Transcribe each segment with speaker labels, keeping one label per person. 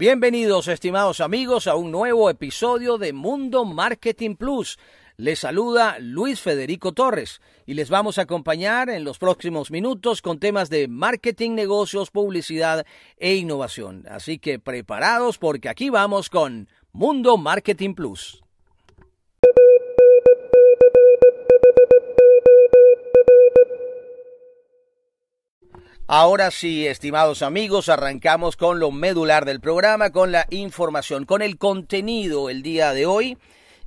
Speaker 1: Bienvenidos, estimados amigos, a un nuevo episodio de Mundo Marketing Plus. Les saluda Luis Federico Torres y les vamos a acompañar en los próximos minutos con temas de marketing, negocios, publicidad e innovación. Así que preparados porque aquí vamos con Mundo Marketing Plus. Ahora sí, estimados amigos, arrancamos con lo medular del programa, con la información, con el contenido el día de hoy.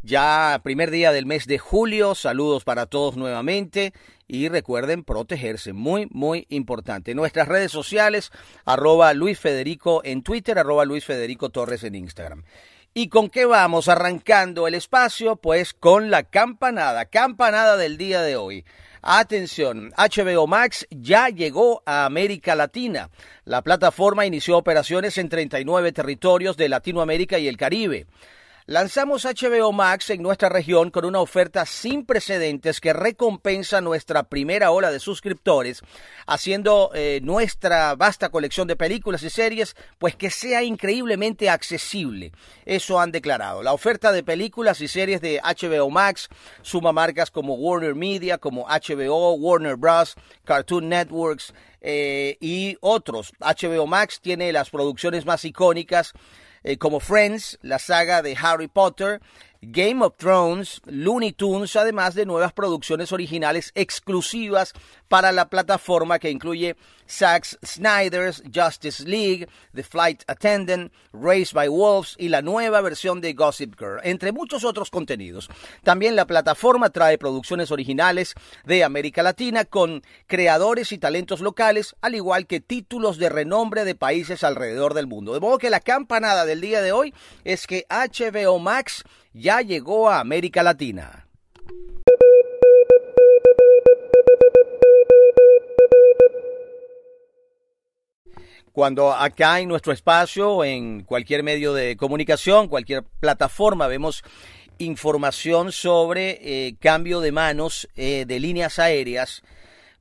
Speaker 1: Ya primer día del mes de julio, saludos para todos nuevamente y recuerden protegerse, muy, muy importante. Nuestras redes sociales, arroba Luis Federico en Twitter, arroba Luis Federico Torres en Instagram. ¿Y con qué vamos arrancando el espacio? Pues con la campanada, campanada del día de hoy. Atención, HBO Max ya llegó a América Latina. La plataforma inició operaciones en 39 territorios de Latinoamérica y el Caribe. Lanzamos HBO Max en nuestra región con una oferta sin precedentes que recompensa nuestra primera ola de suscriptores, haciendo eh, nuestra vasta colección de películas y series pues que sea increíblemente accesible. Eso han declarado. La oferta de películas y series de HBO Max suma marcas como Warner Media, como HBO, Warner Bros., Cartoon Networks eh, y otros. HBO Max tiene las producciones más icónicas eh, como Friends, la saga de Harry Potter, Game of Thrones, Looney Tunes, además de nuevas producciones originales exclusivas para la plataforma que incluye Zack Snyder's Justice League, The Flight Attendant, Raised by Wolves y la nueva versión de Gossip Girl, entre muchos otros contenidos. También la plataforma trae producciones originales de América Latina con creadores y talentos locales, al igual que títulos de renombre de países alrededor del mundo. De modo que la campanada del día de hoy es que HBO Max ya llegó a América Latina. Cuando acá en nuestro espacio, en cualquier medio de comunicación, cualquier plataforma, vemos información sobre eh, cambio de manos eh, de líneas aéreas,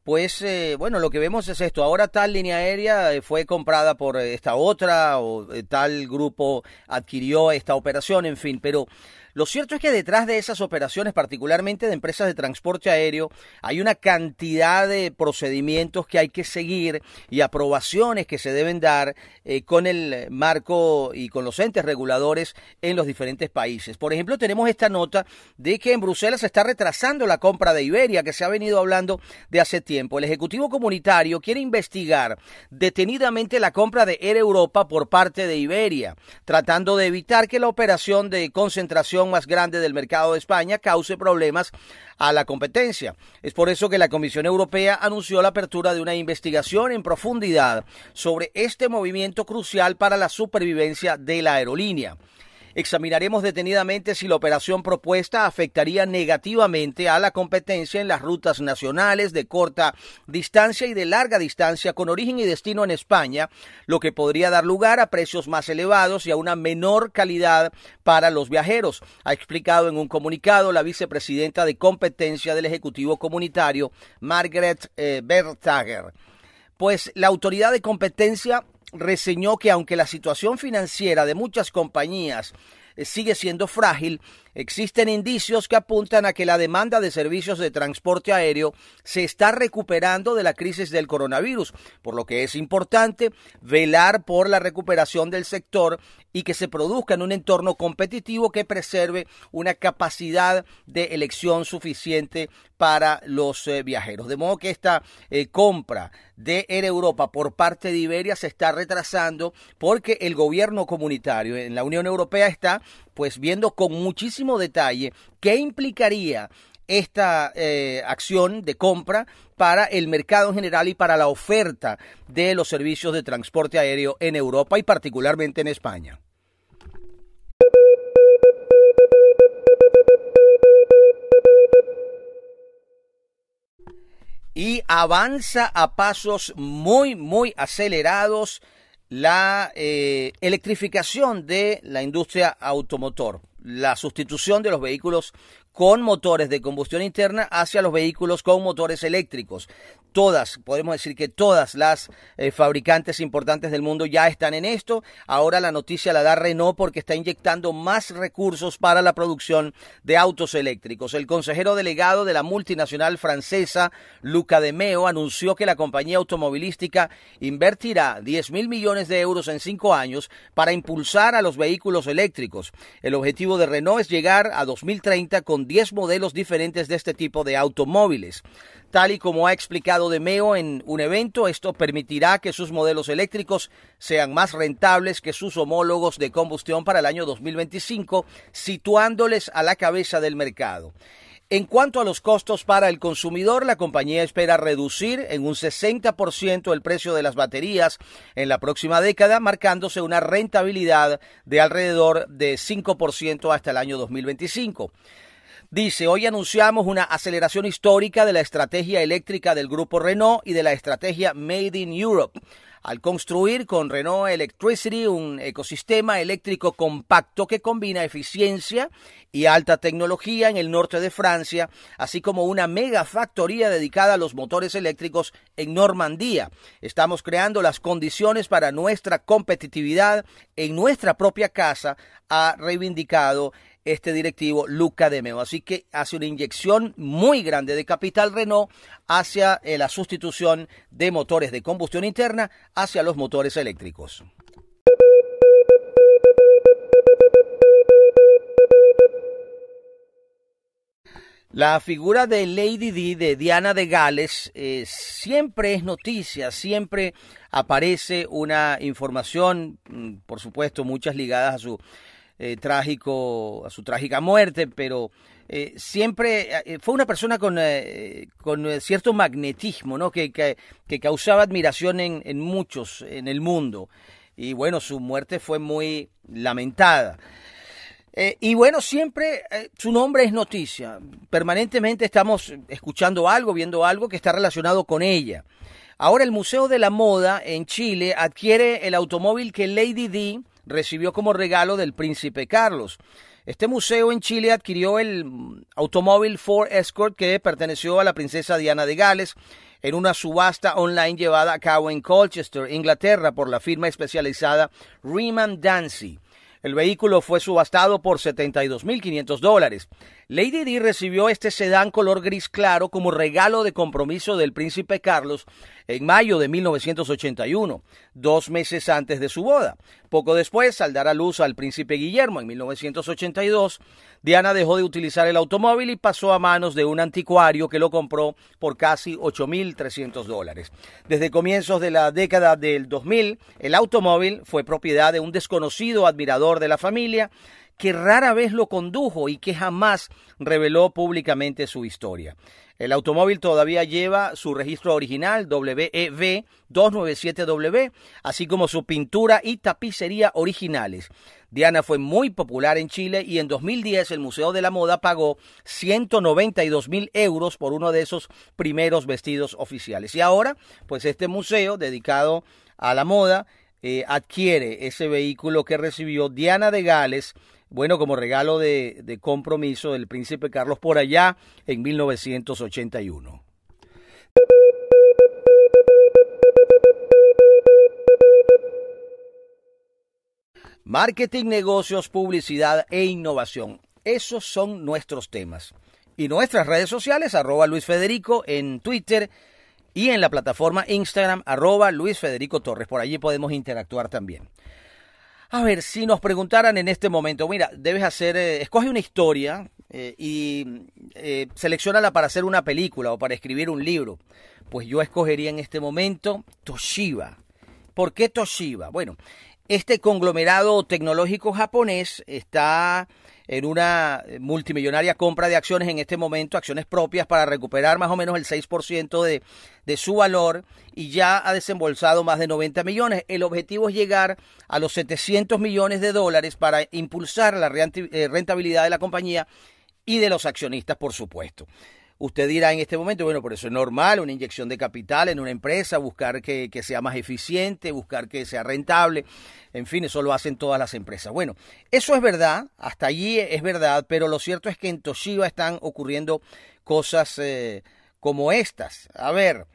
Speaker 1: pues eh, bueno, lo que vemos es esto. Ahora tal línea aérea fue comprada por esta otra o tal grupo adquirió esta operación, en fin, pero lo cierto es que detrás de esas operaciones, particularmente de empresas de transporte aéreo, hay una cantidad de procedimientos que hay que seguir y aprobaciones que se deben dar eh, con el marco y con los entes reguladores en los diferentes países. Por ejemplo, tenemos esta nota de que en Bruselas se está retrasando la compra de Iberia, que se ha venido hablando de hace tiempo. El Ejecutivo Comunitario quiere investigar detenidamente la compra de Air Europa por parte de Iberia, tratando de evitar que la operación de concentración más grande del mercado de España cause problemas a la competencia. Es por eso que la Comisión Europea anunció la apertura de una investigación en profundidad sobre este movimiento crucial para la supervivencia de la aerolínea. Examinaremos detenidamente si la operación propuesta afectaría negativamente a la competencia en las rutas nacionales de corta distancia y de larga distancia con origen y destino en España, lo que podría dar lugar a precios más elevados y a una menor calidad para los viajeros, ha explicado en un comunicado la vicepresidenta de competencia del Ejecutivo Comunitario, Margaret eh. Pues la autoridad de competencia reseñó que aunque la situación financiera de muchas compañías eh, sigue siendo frágil, existen indicios que apuntan a que la demanda de servicios de transporte aéreo se está recuperando de la crisis del coronavirus, por lo que es importante velar por la recuperación del sector y que se produzca en un entorno competitivo que preserve una capacidad de elección suficiente para los eh, viajeros. De modo que esta eh, compra de Air Europa por parte de Iberia se está retrasando porque el gobierno comunitario en la Unión Europea está pues viendo con muchísimo detalle qué implicaría esta eh, acción de compra para el mercado en general y para la oferta de los servicios de transporte aéreo en Europa y particularmente en España. Y avanza a pasos muy, muy acelerados la eh, electrificación de la industria automotor, la sustitución de los vehículos con motores de combustión interna hacia los vehículos con motores eléctricos. Todas, podemos decir que todas las eh, fabricantes importantes del mundo ya están en esto. Ahora la noticia la da Renault porque está inyectando más recursos para la producción de autos eléctricos. El consejero delegado de la multinacional francesa, Luca De Meo, anunció que la compañía automovilística invertirá 10 mil millones de euros en cinco años para impulsar a los vehículos eléctricos. El objetivo de Renault es llegar a 2030 con 10 modelos diferentes de este tipo de automóviles. Tal y como ha explicado De Meo en un evento, esto permitirá que sus modelos eléctricos sean más rentables que sus homólogos de combustión para el año 2025, situándoles a la cabeza del mercado. En cuanto a los costos para el consumidor, la compañía espera reducir en un 60% el precio de las baterías en la próxima década, marcándose una rentabilidad de alrededor de 5% hasta el año 2025. Dice, hoy anunciamos una aceleración histórica de la estrategia eléctrica del grupo Renault y de la estrategia Made in Europe. Al construir con Renault Electricity un ecosistema eléctrico compacto que combina eficiencia y alta tecnología en el norte de Francia, así como una mega factoría dedicada a los motores eléctricos en Normandía. Estamos creando las condiciones para nuestra competitividad en nuestra propia casa, ha reivindicado este directivo Luca de Meo. Así que hace una inyección muy grande de capital Renault hacia eh, la sustitución de motores de combustión interna hacia los motores eléctricos. La figura de Lady D, de Diana de Gales, eh, siempre es noticia, siempre aparece una información, mm, por supuesto, muchas ligadas a su eh, trágico, a su trágica muerte, pero eh, siempre eh, fue una persona con, con cierto magnetismo, ¿no? Que, que, causaba admiración en, en, muchos en el mundo. Y bueno, su muerte fue muy lamentada. y bueno, siempre su nombre es noticia. Permanentemente estamos escuchando algo, viendo algo que está relacionado con ella. Ahora el Museo de la Moda en Chile adquiere el automóvil que Lady D recibió como regalo del príncipe Carlos. Este museo en Chile adquirió el automóvil Ford Escort que perteneció a la princesa Diana de Gales en una subasta online llevada a cabo en Colchester, Inglaterra, por la firma especializada Riemann Dancy. El vehículo fue subastado por 72.500 dólares. Lady Di recibió este sedán color gris claro como regalo de compromiso del príncipe Carlos en mayo de 1981, dos meses antes de su boda. Poco después, al dar a luz al príncipe Guillermo en 1982, Diana dejó de utilizar el automóvil y pasó a manos de un anticuario que lo compró por casi 8.300 dólares. Desde comienzos de la década del 2000, el automóvil fue propiedad de un desconocido admirador de la familia que rara vez lo condujo y que jamás reveló públicamente su historia. El automóvil todavía lleva su registro original WEV 297W, así como su pintura y tapicería originales. Diana fue muy popular en Chile y en 2010 el Museo de la Moda pagó 192 mil euros por uno de esos primeros vestidos oficiales. Y ahora, pues este museo dedicado a la moda eh, adquiere ese vehículo que recibió Diana de Gales bueno, como regalo de, compromiso del príncipe Carlos por allá en 1981. Marketing, negocios, publicidad e innovación. Esos son nuestros temas. Y nuestras redes sociales, arroba Luis Federico en Twitter y en la plataforma Instagram, arroba Luis Federico Torres. Por allí podemos interactuar también. A ver, si nos preguntaran en este momento, mira, debes hacer, eh, escoge una historia eh, y eh, seleccionala para hacer una película o para escribir un libro. Pues yo escogería en este momento Toshiba. ¿Por qué Toshiba? Bueno, este conglomerado tecnológico japonés está en una multimillonaria compra de acciones en este momento, acciones propias para recuperar más o menos el 6% de, de su valor y ya ha desembolsado más de 90 millones. El objetivo es llegar a los 700 millones de dólares para impulsar la eh, rentabilidad de la compañía y de los accionistas, por supuesto. Usted dirá en este momento, bueno, por eso es normal, una inyección de capital en una empresa, buscar que, sea más eficiente, buscar que sea rentable, en fin, eso lo hacen todas las empresas. Bueno, eso es verdad, hasta allí es verdad, pero lo cierto es que en Toshiba están ocurriendo cosas eh, como estas. A ver,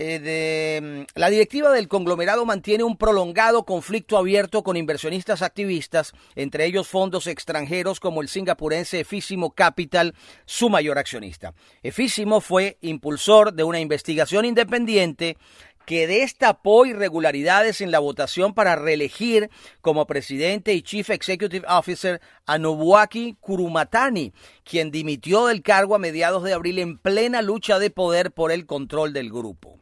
Speaker 1: eh, mm, la directiva del conglomerado mantiene un prolongado conflicto abierto con inversionistas activistas, entre ellos fondos extranjeros como el singapurense Efísimo Capital, su mayor accionista. Efísimo fue impulsor de una investigación independiente que destapó irregularidades en la votación para reelegir como presidente y Chief Executive Officer a Nobuaki Kurumatani, quien dimitió del cargo a mediados de abril en plena lucha de poder por el control del grupo.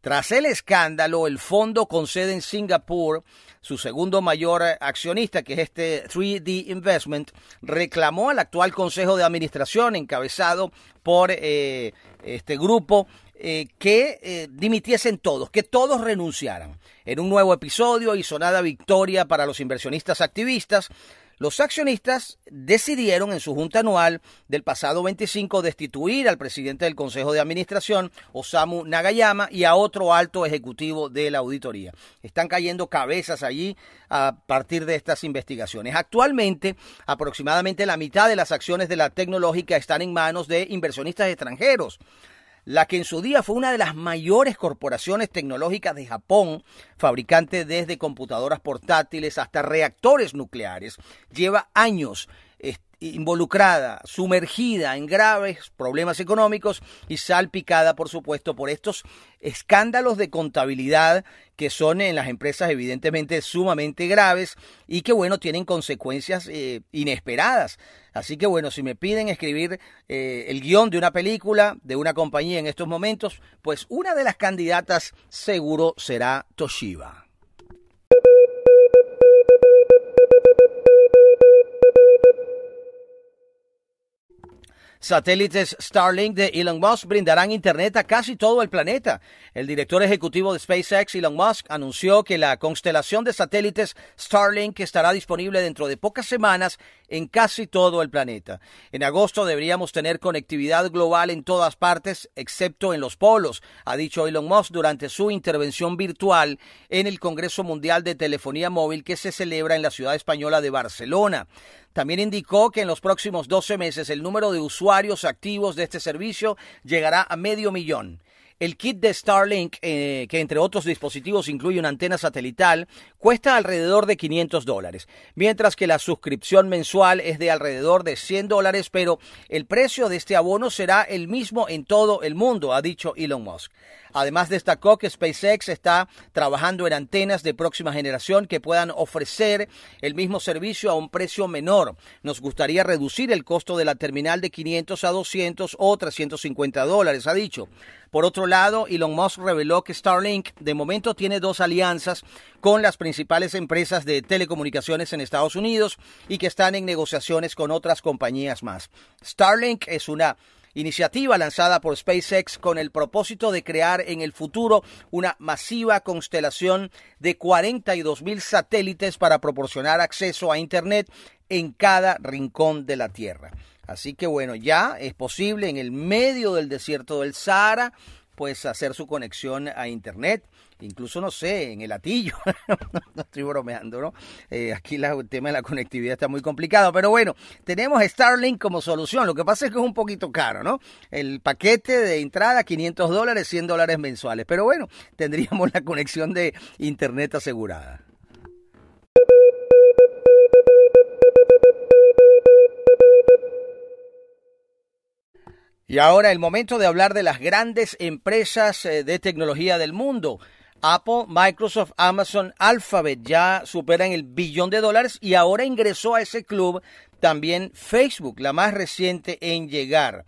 Speaker 1: Tras el escándalo, el fondo con sede en Singapur, su segundo mayor accionista, que es este 3D Investment, reclamó al actual Consejo de Administración encabezado por eh, este grupo eh, que eh, dimitiesen todos, que todos renunciaran. En un nuevo episodio y sonada victoria para los inversionistas activistas, los accionistas decidieron en su junta anual del pasado 25 destituir al presidente del Consejo de Administración, Osamu Nagayama, y a otro alto ejecutivo de la auditoría. Están cayendo cabezas allí a partir de estas investigaciones. Actualmente, aproximadamente la mitad de las acciones de la tecnológica están en manos de inversionistas extranjeros la que en su día fue una de las mayores corporaciones tecnológicas de Japón, fabricante desde computadoras portátiles hasta reactores nucleares, lleva años involucrada, sumergida en graves problemas económicos y salpicada, por supuesto, por estos escándalos de contabilidad que son en las empresas evidentemente sumamente graves y que, bueno, tienen consecuencias eh, inesperadas. Así que, bueno, si me piden escribir eh, el guion de una película, de una compañía en estos momentos, pues una de las candidatas seguro será Toshiba. Satélites Starlink de Elon Musk brindarán Internet a casi todo el planeta. El director ejecutivo de SpaceX, Elon Musk, anunció que la constelación de satélites Starlink estará disponible dentro de pocas semanas en casi todo el planeta. En agosto deberíamos tener conectividad global en todas partes, excepto en los polos, ha dicho Elon Musk durante su intervención virtual en el Congreso Mundial de Telefonía Móvil que se celebra en la ciudad española de Barcelona. También indicó que en los próximos 12 meses el número de usuarios activos de este servicio llegará a medio millón. El kit de Starlink, eh, que entre otros dispositivos incluye una antena satelital, cuesta alrededor de 500 dólares, mientras que la suscripción mensual es de alrededor de 100 dólares, pero el precio de este abono será el mismo en todo el mundo, ha dicho Elon Musk. Además destacó que SpaceX está trabajando en antenas de próxima generación que puedan ofrecer el mismo servicio a un precio menor. Nos gustaría reducir el costo de la terminal de 500 a 200 o 350 dólares, ha dicho. Por otro lado, Elon Musk reveló que Starlink de momento tiene dos alianzas con las principales empresas de telecomunicaciones en Estados Unidos y que están en negociaciones con otras compañías más. Starlink es una iniciativa lanzada por SpaceX con el propósito de crear en el futuro una masiva constelación de 42 mil satélites para proporcionar acceso a Internet en cada rincón de la Tierra. Así que bueno, ya es posible en el medio del desierto del Sahara, pues hacer su conexión a Internet, incluso no sé, en el atillo, no estoy bromeando, ¿no? Eh, aquí el tema de la conectividad está muy complicado, pero bueno, tenemos Starlink como solución, lo que pasa es que es un poquito caro, ¿no? El paquete de entrada, 500 dólares, 100 dólares mensuales, pero bueno, tendríamos la conexión de Internet asegurada. Y ahora el momento de hablar de las grandes empresas eh, de tecnología del mundo. Apple, Microsoft, Amazon, Alphabet ya superan el billón de dólares y ahora ingresó a ese club también Facebook, la más reciente en llegar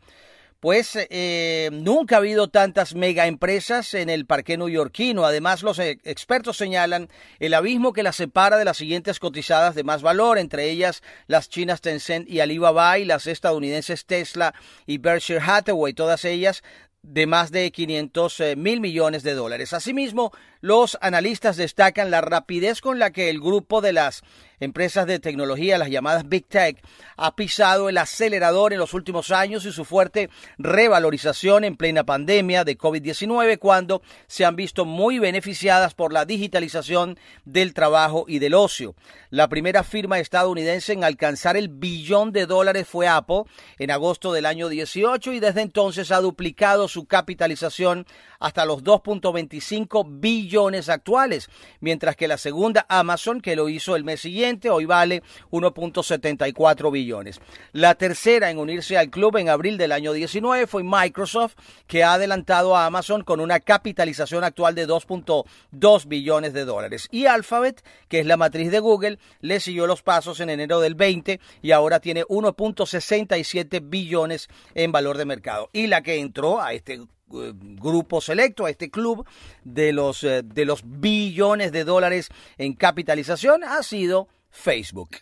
Speaker 1: pues eh, nunca ha habido tantas mega empresas en el parque neoyorquino. Además, los e, expertos señalan el abismo que las separa de las siguientes cotizadas de más valor, entre ellas las chinas Tencent y Alibaba y las estadounidenses Tesla y Berkshire Hathaway, todas ellas de más de 500 eh, mil millones de dólares. Asimismo, los analistas destacan la rapidez con la que el grupo de las empresas de tecnología, las llamadas Big Tech, ha pisado el acelerador en los últimos años y su fuerte revalorización en plena pandemia de COVID-19 cuando se han visto muy beneficiadas por la digitalización del trabajo y del ocio. La primera firma estadounidense en alcanzar el billón de dólares fue Apple en agosto del año 18 y desde entonces ha duplicado su capitalización hasta los 2.25 billones actuales, mientras que la segunda Amazon, que lo hizo el mes siguiente, hoy vale 1.74 billones. La tercera en unirse al club en abril del año 19 fue Microsoft, que ha adelantado a Amazon con una capitalización actual de 2.2 billones de dólares. Y Alphabet, que es la matriz de Google, le siguió los pasos en enero del 20 y ahora tiene 1.67 billones en valor de mercado. Y la que entró a este eh, grupo selecto, a este club de los, eh, de los billones de dólares en capitalización ha sido Facebook.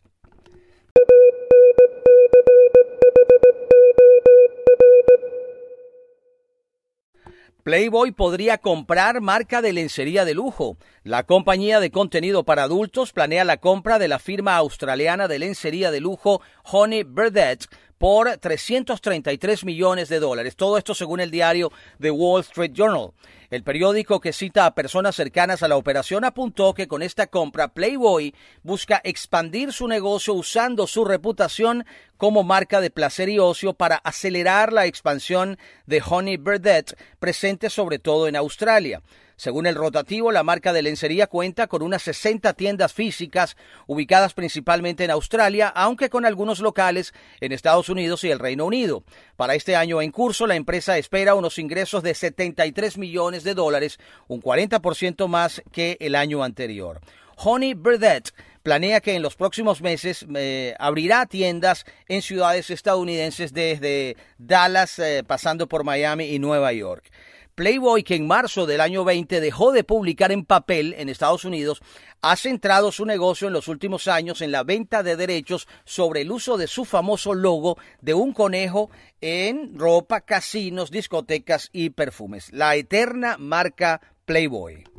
Speaker 1: Playboy podría comprar marca de lencería de lujo. La compañía de contenido para adultos planea la compra de la firma australiana de lencería de lujo Honey Birdette por 333 millones de dólares. Todo esto según el diario The Wall Street Journal. El periódico que cita a personas cercanas a la operación apuntó que con esta compra Playboy busca expandir su negocio usando su reputación como marca de placer y ocio para acelerar la expansión de Honey Birdette, presente sobre todo en Australia. Según el rotativo, la marca de lencería cuenta con unas 60 tiendas físicas ubicadas principalmente en Australia, aunque con algunos locales en Estados Unidos y el Reino Unido. Para este año en curso, la empresa espera unos ingresos de 73 millones de dólares, un 40% más que el año anterior. Honey Burdett planea que en los próximos meses eh, abrirá tiendas en ciudades estadounidenses desde Dallas, eh, pasando por Miami y Nueva York. Playboy, que en marzo del año 20 dejó de publicar en papel en Estados Unidos, ha centrado su negocio en los últimos años en la venta de derechos sobre el uso de su famoso logo de un conejo en ropa, casinos, discotecas y perfumes. La eterna marca Playboy.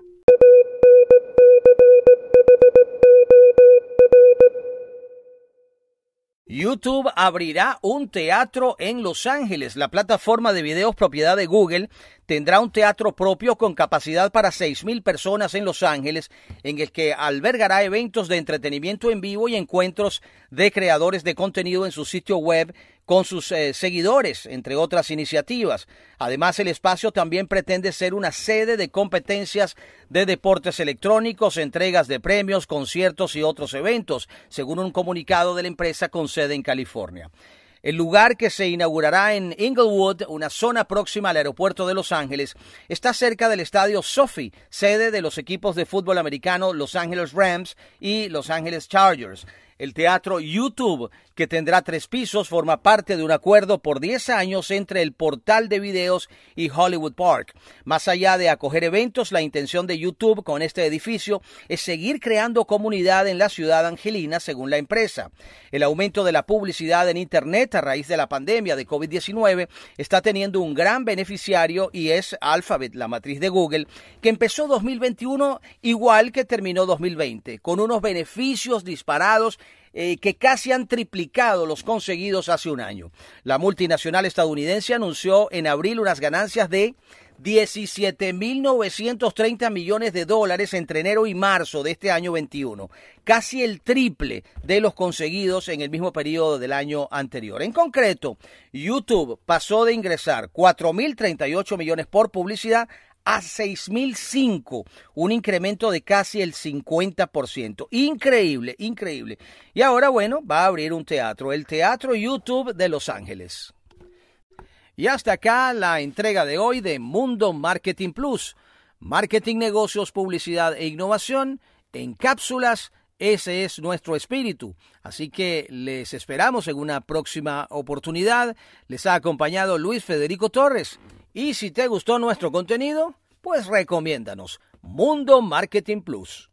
Speaker 1: YouTube abrirá un teatro en Los Ángeles. La plataforma de videos propiedad de Google tendrá un teatro propio con capacidad para 6.000 personas en Los Ángeles, en el que albergará eventos de entretenimiento en vivo y encuentros de creadores de contenido en su sitio web con sus eh, seguidores, entre otras iniciativas. Además, el espacio también pretende ser una sede de competencias de deportes electrónicos, entregas de premios, conciertos y otros eventos, según un comunicado de la empresa con sede en California. El lugar que se inaugurará en Inglewood, una zona próxima al aeropuerto de Los Ángeles, está cerca del estadio Sophie, sede de los equipos de fútbol americano Los Ángeles Rams y Los Ángeles Chargers. El teatro YouTube, que tendrá tres pisos, forma parte de un acuerdo por 10 años entre el portal de videos y Hollywood Park. Más allá de acoger eventos, la intención de YouTube con este edificio es seguir creando comunidad en la ciudad angelina, según la empresa. El aumento de la publicidad en Internet a raíz de la pandemia de COVID-19 está teniendo un gran beneficiario y es Alphabet, la matriz de Google, que empezó 2021 igual que terminó 2020, con unos beneficios disparados eh, que casi han triplicado los conseguidos hace un año. La multinacional estadounidense anunció en abril unas ganancias de 17.930 millones de dólares entre enero y marzo de este año 21, casi el triple de los conseguidos en el mismo periodo del año anterior. En concreto, YouTube pasó de ingresar 4.038 millones por publicidad a 6.005, un incremento de casi el 50%. Increíble, increíble. Y ahora, bueno, va a abrir un teatro, el Teatro YouTube de Los Ángeles. Y hasta acá la entrega de hoy de Mundo Marketing Plus. Marketing, negocios, publicidad e innovación en cápsulas. Ese es nuestro espíritu. Así que les esperamos en una próxima oportunidad. Les ha acompañado Luis Federico Torres. Y si te gustó nuestro contenido, pues recomiéndanos Mundo Marketing Plus.